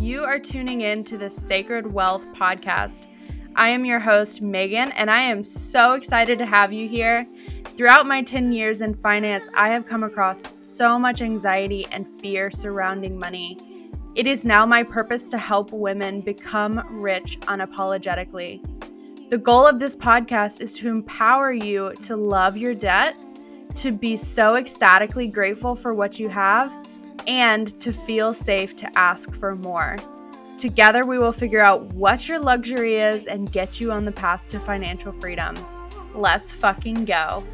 You are tuning in to the Sacred Wealth Podcast. I am your host, Megan, and I am so excited to have you here. Throughout my 10 years in finance, I have come across so much anxiety and fear surrounding money. It is now my purpose to help women become rich unapologetically. The goal of this podcast is to empower you to love your debt, to be so ecstatically grateful for what you have, and to feel safe to ask for more. Together, we will figure out what your luxury is and get you on the path to financial freedom. Let's fucking go.